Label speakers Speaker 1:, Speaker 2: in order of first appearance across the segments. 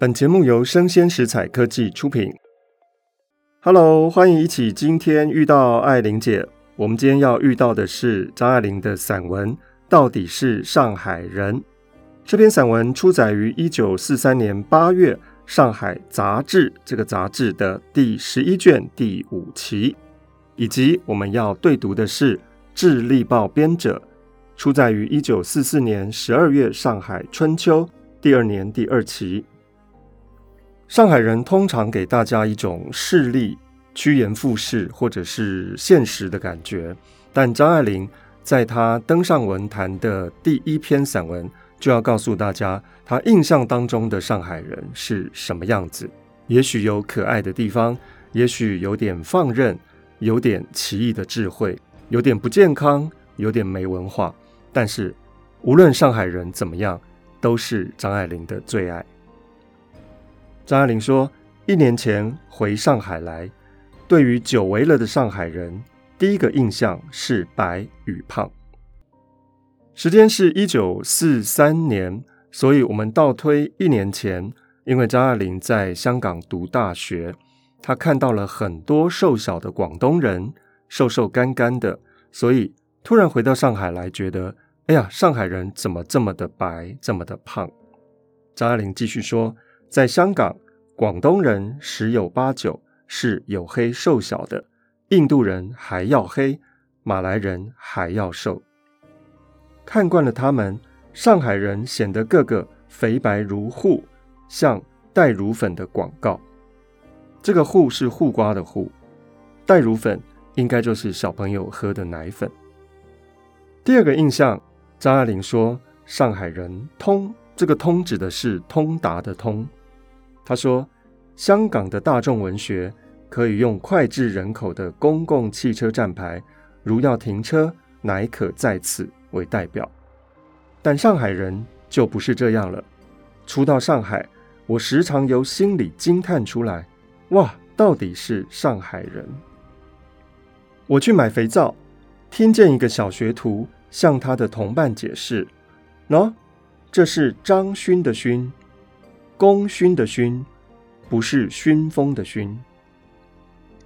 Speaker 1: 本节目由生鲜食材科技出品。Hello，欢迎一起今天遇到艾玲姐。我们今天要遇到的是张爱玲的散文《到底是上海人》。这篇散文出载于一九四三年八月《上海杂志》这个杂志的第十一卷第五期，以及我们要对读的是《智利报》编者出载于一九四四年十二月《上海春秋》第二年第二期。上海人通常给大家一种势利、趋炎附势或者是现实的感觉，但张爱玲在她登上文坛的第一篇散文，就要告诉大家，她印象当中的上海人是什么样子。也许有可爱的地方，也许有点放任，有点奇异的智慧，有点不健康，有点没文化。但是，无论上海人怎么样，都是张爱玲的最爱。张爱玲说：“一年前回上海来，对于久违了的上海人，第一个印象是白与胖。时间是一九四三年，所以我们倒推一年前，因为张爱玲在香港读大学，她看到了很多瘦小的广东人，瘦瘦干干的，所以突然回到上海来，觉得，哎呀，上海人怎么这么的白，这么的胖？”张爱玲继续说。在香港，广东人十有八九是黝黑瘦小的，印度人还要黑，马来人还要瘦。看惯了他们，上海人显得个个肥白如护，像代乳粉的广告。这个护是护瓜的护，代乳粉应该就是小朋友喝的奶粉。第二个印象，张爱玲说，上海人通，这个通指的是通达的通。他说：“香港的大众文学可以用脍炙人口的公共汽车站牌，如要停车，乃可在此为代表。但上海人就不是这样了。初到上海，我时常由心里惊叹出来：哇，到底是上海人！我去买肥皂，听见一个小学徒向他的同伴解释：喏，这是张勋的勋。”功勋的勋，不是熏风的熏。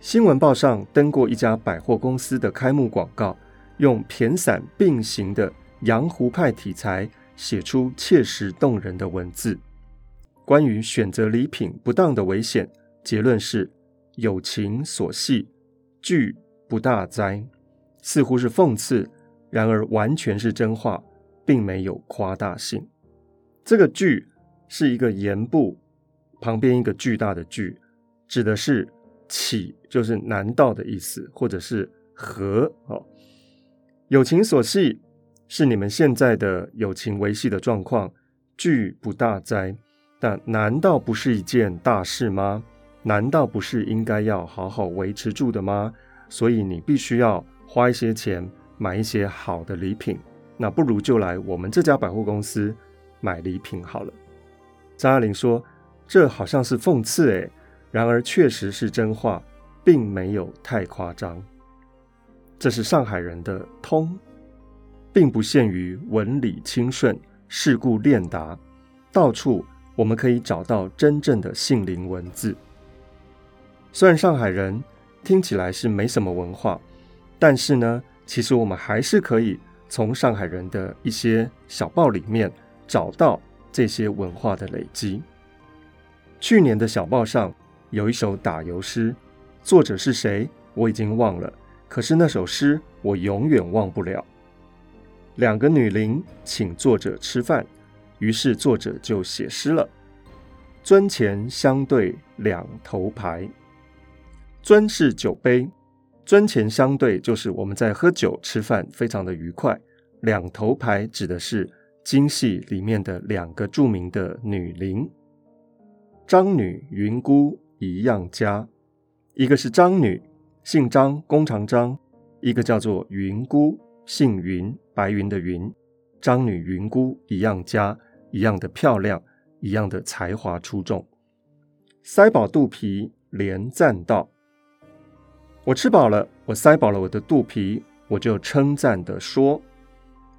Speaker 1: 新闻报上登过一家百货公司的开幕广告，用骈散并行的洋湖派题材写出切实动人的文字。关于选择礼品不当的危险，结论是有情所系，惧不大哉。似乎是讽刺，然而完全是真话，并没有夸大性。这个惧。是一个言部旁边一个巨大的巨，指的是岂，就是难道的意思，或者是何哦。友情所系是你们现在的友情维系的状况，惧不大哉？但难道不是一件大事吗？难道不是应该要好好维持住的吗？所以你必须要花一些钱买一些好的礼品，那不如就来我们这家百货公司买礼品好了。张爱玲说：“这好像是讽刺诶，然而确实是真话，并没有太夸张。这是上海人的通，并不限于文理清顺、世故练达，到处我们可以找到真正的杏林文字。虽然上海人听起来是没什么文化，但是呢，其实我们还是可以从上海人的一些小报里面找到。”这些文化的累积。去年的小报上有一首打油诗，作者是谁我已经忘了，可是那首诗我永远忘不了。两个女伶请作者吃饭，于是作者就写诗了：樽前相对两头牌。樽是酒杯，樽前相对就是我们在喝酒吃饭，非常的愉快。两头牌指的是。京戏里面的两个著名的女伶，张女云姑一样家，一个是张女，姓张，弓长张；一个叫做云姑，姓云，白云的云。张女云姑一样家，一样的漂亮，一样的才华出众。塞饱肚皮，连赞道：“我吃饱了，我塞饱了我的肚皮，我就称赞的说。”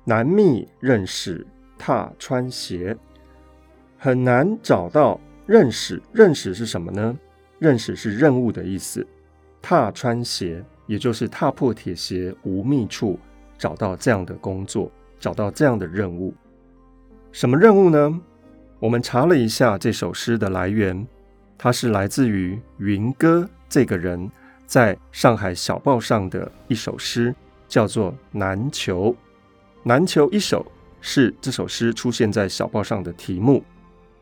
Speaker 1: 难觅认识踏穿鞋，很难找到认识。认识是什么呢？认识是任务的意思。踏穿鞋，也就是踏破铁鞋无觅处，找到这样的工作，找到这样的任务。什么任务呢？我们查了一下这首诗的来源，它是来自于云歌这个人在上海小报上的一首诗，叫做《南囚》。《南囚》一首是这首诗出现在小报上的题目。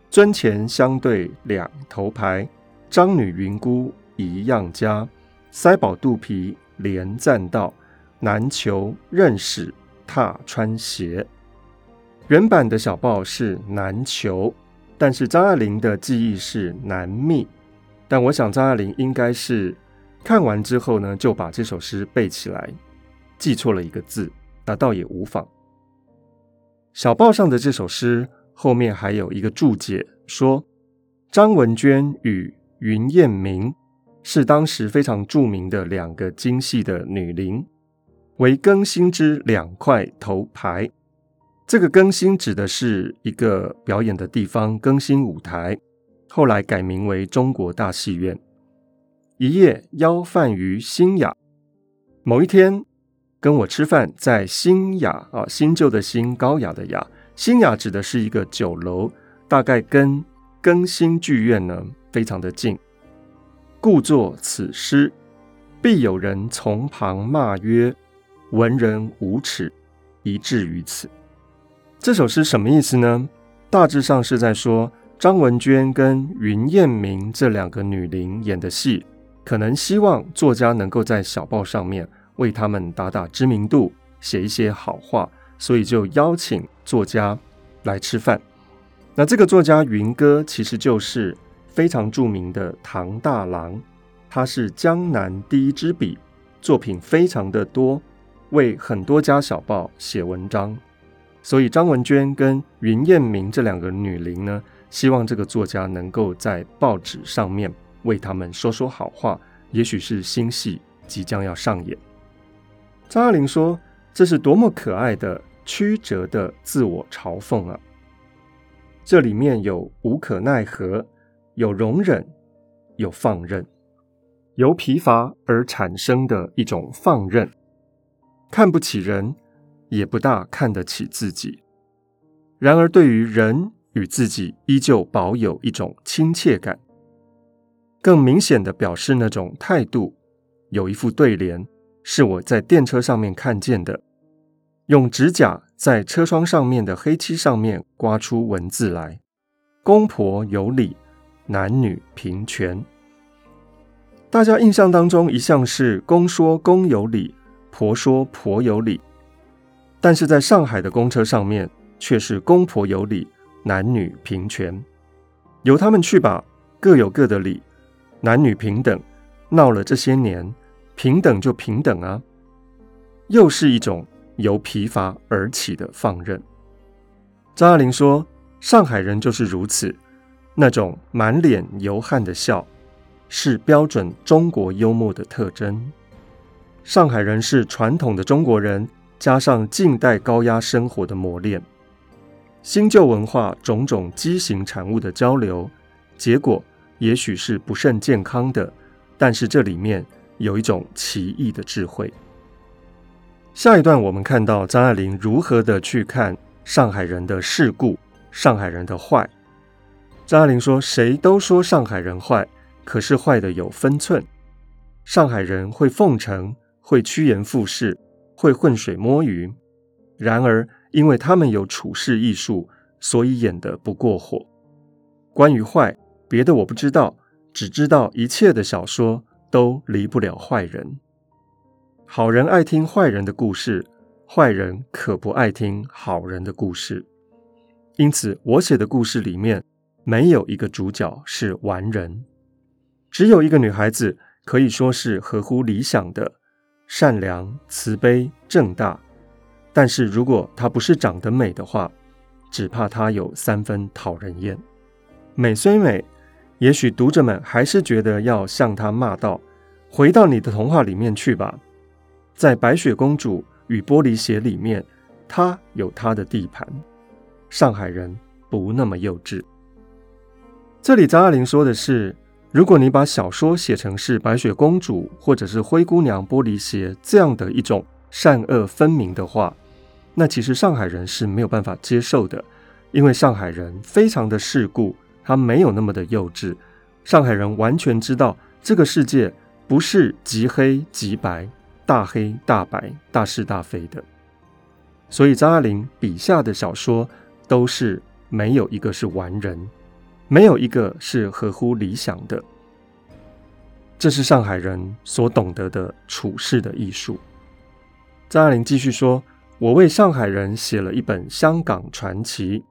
Speaker 1: 樽前相对两头排，张女云姑一样家，塞饱肚皮连赞道，南囚任使踏穿鞋。原版的小报是难求。但是张爱玲的记忆是难觅，但我想张爱玲应该是看完之后呢，就把这首诗背起来，记错了一个字，那倒也无妨。小报上的这首诗后面还有一个注解，说张文娟与云燕明是当时非常著名的两个京戏的女伶，为更新之两块头牌。这个更新指的是一个表演的地方，更新舞台，后来改名为中国大戏院。一夜邀饭于新雅，某一天跟我吃饭，在新雅啊，新旧的新，高雅的雅，新雅指的是一个酒楼，大概跟更新剧院呢非常的近。故作此诗，必有人从旁骂曰：“文人无耻，以至于此。”这首诗什么意思呢？大致上是在说张文娟跟云燕明这两个女伶演的戏，可能希望作家能够在小报上面为他们打打知名度，写一些好话，所以就邀请作家来吃饭。那这个作家云歌其实就是非常著名的唐大郎，他是江南第一支笔，作品非常的多，为很多家小报写文章。所以张文娟跟云燕明这两个女伶呢，希望这个作家能够在报纸上面为他们说说好话，也许是新戏即将要上演。张爱玲说：“这是多么可爱的曲折的自我嘲讽啊！这里面有无可奈何，有容忍，有放任，由疲乏而产生的一种放任，看不起人。”也不大看得起自己，然而对于人与自己依旧保有一种亲切感，更明显的表示那种态度。有一副对联是我在电车上面看见的，用指甲在车窗上面的黑漆上面刮出文字来：“公婆有理，男女平权。”大家印象当中一向是公说公有理，婆说婆有理。但是在上海的公车上面，却是公婆有理，男女平权，由他们去吧，各有各的理，男女平等。闹了这些年，平等就平等啊，又是一种由疲乏而起的放任。张爱玲说，上海人就是如此，那种满脸油汗的笑，是标准中国幽默的特征。上海人是传统的中国人。加上近代高压生活的磨练，新旧文化种种畸形产物的交流，结果也许是不甚健康的，但是这里面有一种奇异的智慧。下一段我们看到张爱玲如何的去看上海人的世故，上海人的坏。张爱玲说：“谁都说上海人坏，可是坏的有分寸。上海人会奉承，会趋炎附势。”会浑水摸鱼，然而因为他们有处世艺术，所以演得不过火。关于坏，别的我不知道，只知道一切的小说都离不了坏人。好人爱听坏人的故事，坏人可不爱听好人的故事。因此，我写的故事里面没有一个主角是完人，只有一个女孩子可以说是合乎理想的。善良、慈悲、正大，但是如果她不是长得美的话，只怕她有三分讨人厌。美虽美，也许读者们还是觉得要向他骂道：“回到你的童话里面去吧。”在《白雪公主与玻璃鞋》里面，她有她的地盘。上海人不那么幼稚。这里张爱玲说的是，如果你把小说写成是白雪公主或者是灰姑娘、玻璃鞋这样的一种善恶分明的话，那其实上海人是没有办法接受的，因为上海人非常的世故，他没有那么的幼稚。上海人完全知道这个世界不是极黑极白、大黑大白、大是大非的，所以张爱玲笔下的小说都是没有一个是完人。没有一个是合乎理想的，这是上海人所懂得的处世的艺术。张爱玲继续说：“我为上海人写了一本香港传奇，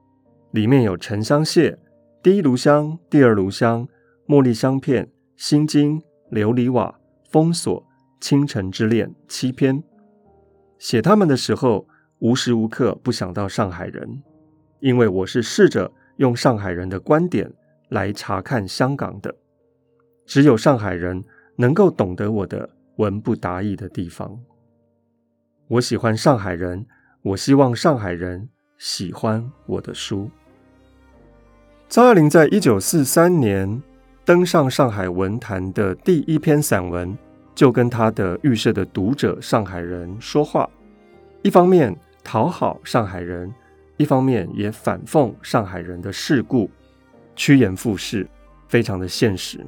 Speaker 1: 里面有沉香屑、第一炉香、第二炉香、茉莉香片、心经、琉璃瓦、封锁、倾城之恋七篇。写他们的时候，无时无刻不想到上海人，因为我是试着。”用上海人的观点来查看香港的，只有上海人能够懂得我的文不达意的地方。我喜欢上海人，我希望上海人喜欢我的书。张爱玲在一九四三年登上上海文坛的第一篇散文，就跟她的预设的读者上海人说话，一方面讨好上海人。一方面也反讽上海人的世故，趋炎附势，非常的现实。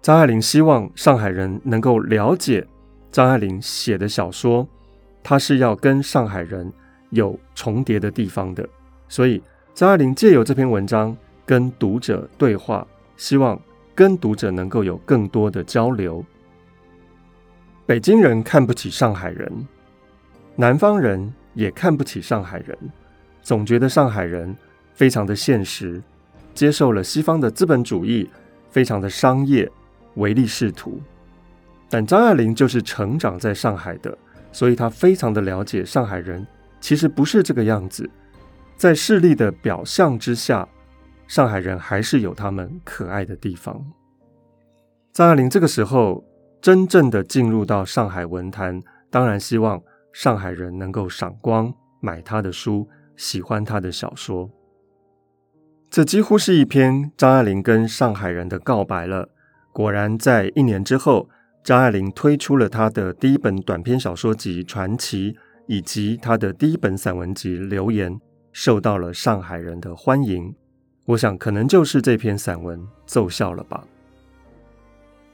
Speaker 1: 张爱玲希望上海人能够了解张爱玲写的小说，她是要跟上海人有重叠的地方的。所以张爱玲借由这篇文章跟读者对话，希望跟读者能够有更多的交流。北京人看不起上海人，南方人也看不起上海人。总觉得上海人非常的现实，接受了西方的资本主义，非常的商业，唯利是图。但张爱玲就是成长在上海的，所以她非常的了解上海人其实不是这个样子。在势力的表象之下，上海人还是有他们可爱的地方。张爱玲这个时候真正的进入到上海文坛，当然希望上海人能够赏光，买她的书。喜欢他的小说，这几乎是一篇张爱玲跟上海人的告白了。果然，在一年之后，张爱玲推出了她的第一本短篇小说集《传奇》，以及她的第一本散文集《留言》，受到了上海人的欢迎。我想，可能就是这篇散文奏效了吧。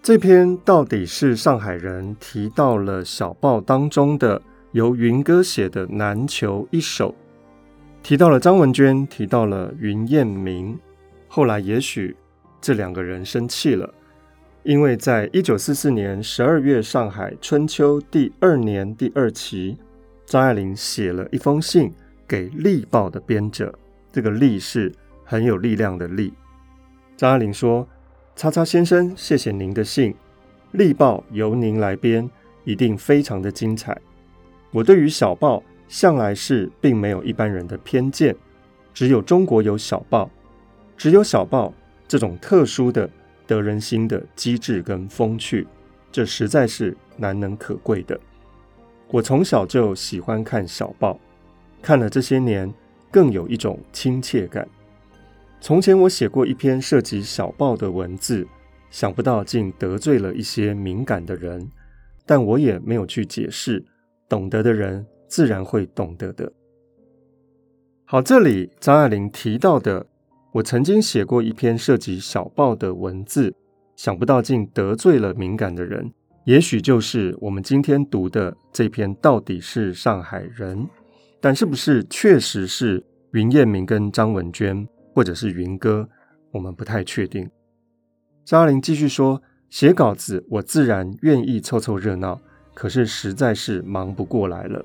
Speaker 1: 这篇到底是上海人提到了小报当中的由云歌写的《难求一首》。提到了张文娟，提到了云艳明，后来也许这两个人生气了，因为在一九四四年十二月《上海春秋》第二年第二期，张爱玲写了一封信给《力报》的编者，这个“力”是很有力量的“力”。张爱玲说：“叉叉先生，谢谢您的信，《力报》由您来编，一定非常的精彩。我对于小报。”向来是并没有一般人的偏见，只有中国有小报，只有小报这种特殊的得人心的机智跟风趣，这实在是难能可贵的。我从小就喜欢看小报，看了这些年，更有一种亲切感。从前我写过一篇涉及小报的文字，想不到竟得罪了一些敏感的人，但我也没有去解释，懂得的人。自然会懂得的。好，这里张爱玲提到的，我曾经写过一篇涉及小报的文字，想不到竟得罪了敏感的人，也许就是我们今天读的这篇到底是上海人，但是不是确实是云艳明跟张文娟，或者是云哥，我们不太确定。张爱玲继续说，写稿子我自然愿意凑凑热闹，可是实在是忙不过来了。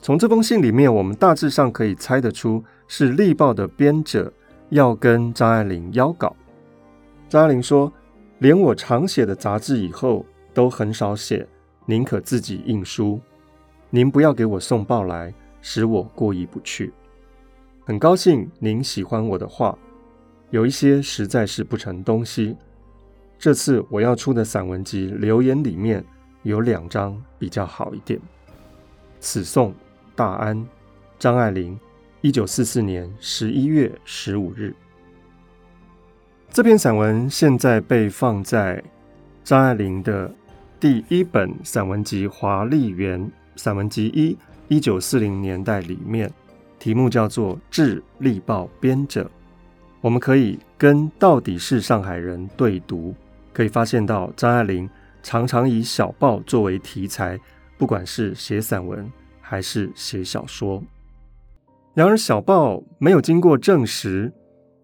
Speaker 1: 从这封信里面，我们大致上可以猜得出是《力报》的编者要跟张爱玲邀稿。张爱玲说：“连我常写的杂志以后都很少写，宁可自己印书。您不要给我送报来，使我过意不去。很高兴您喜欢我的画，有一些实在是不成东西。这次我要出的散文集《留言》里面有两章比较好一点。此送。”大安，张爱玲，一九四四年十一月十五日。这篇散文现在被放在张爱玲的第一本散文集《华丽园散文集一》一九四零年代里面，题目叫做《致力报编者》。我们可以跟到底是上海人对读，可以发现到张爱玲常常以小报作为题材，不管是写散文还是写小说。然而，小报没有经过证实，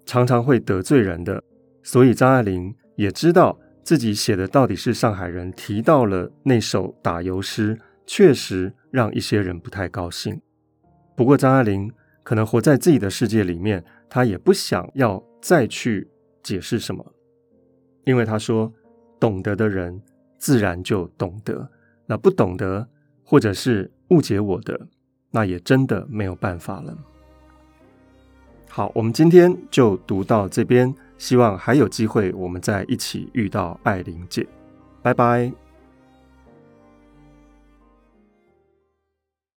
Speaker 1: 常常会得罪人的。所以张爱玲也知道自己写的到底是上海人，提到了那首打油诗，确实让一些人不太高兴。不过张爱玲可能活在自己的世界里面，她也不想要再去解释什么，因为她说，懂得的人自然就懂得，那不懂得或者是误解我的，那也真的没有办法了。好，我们今天就读到这边。希望还有机会，我们再一起遇到爱玲姐，拜拜。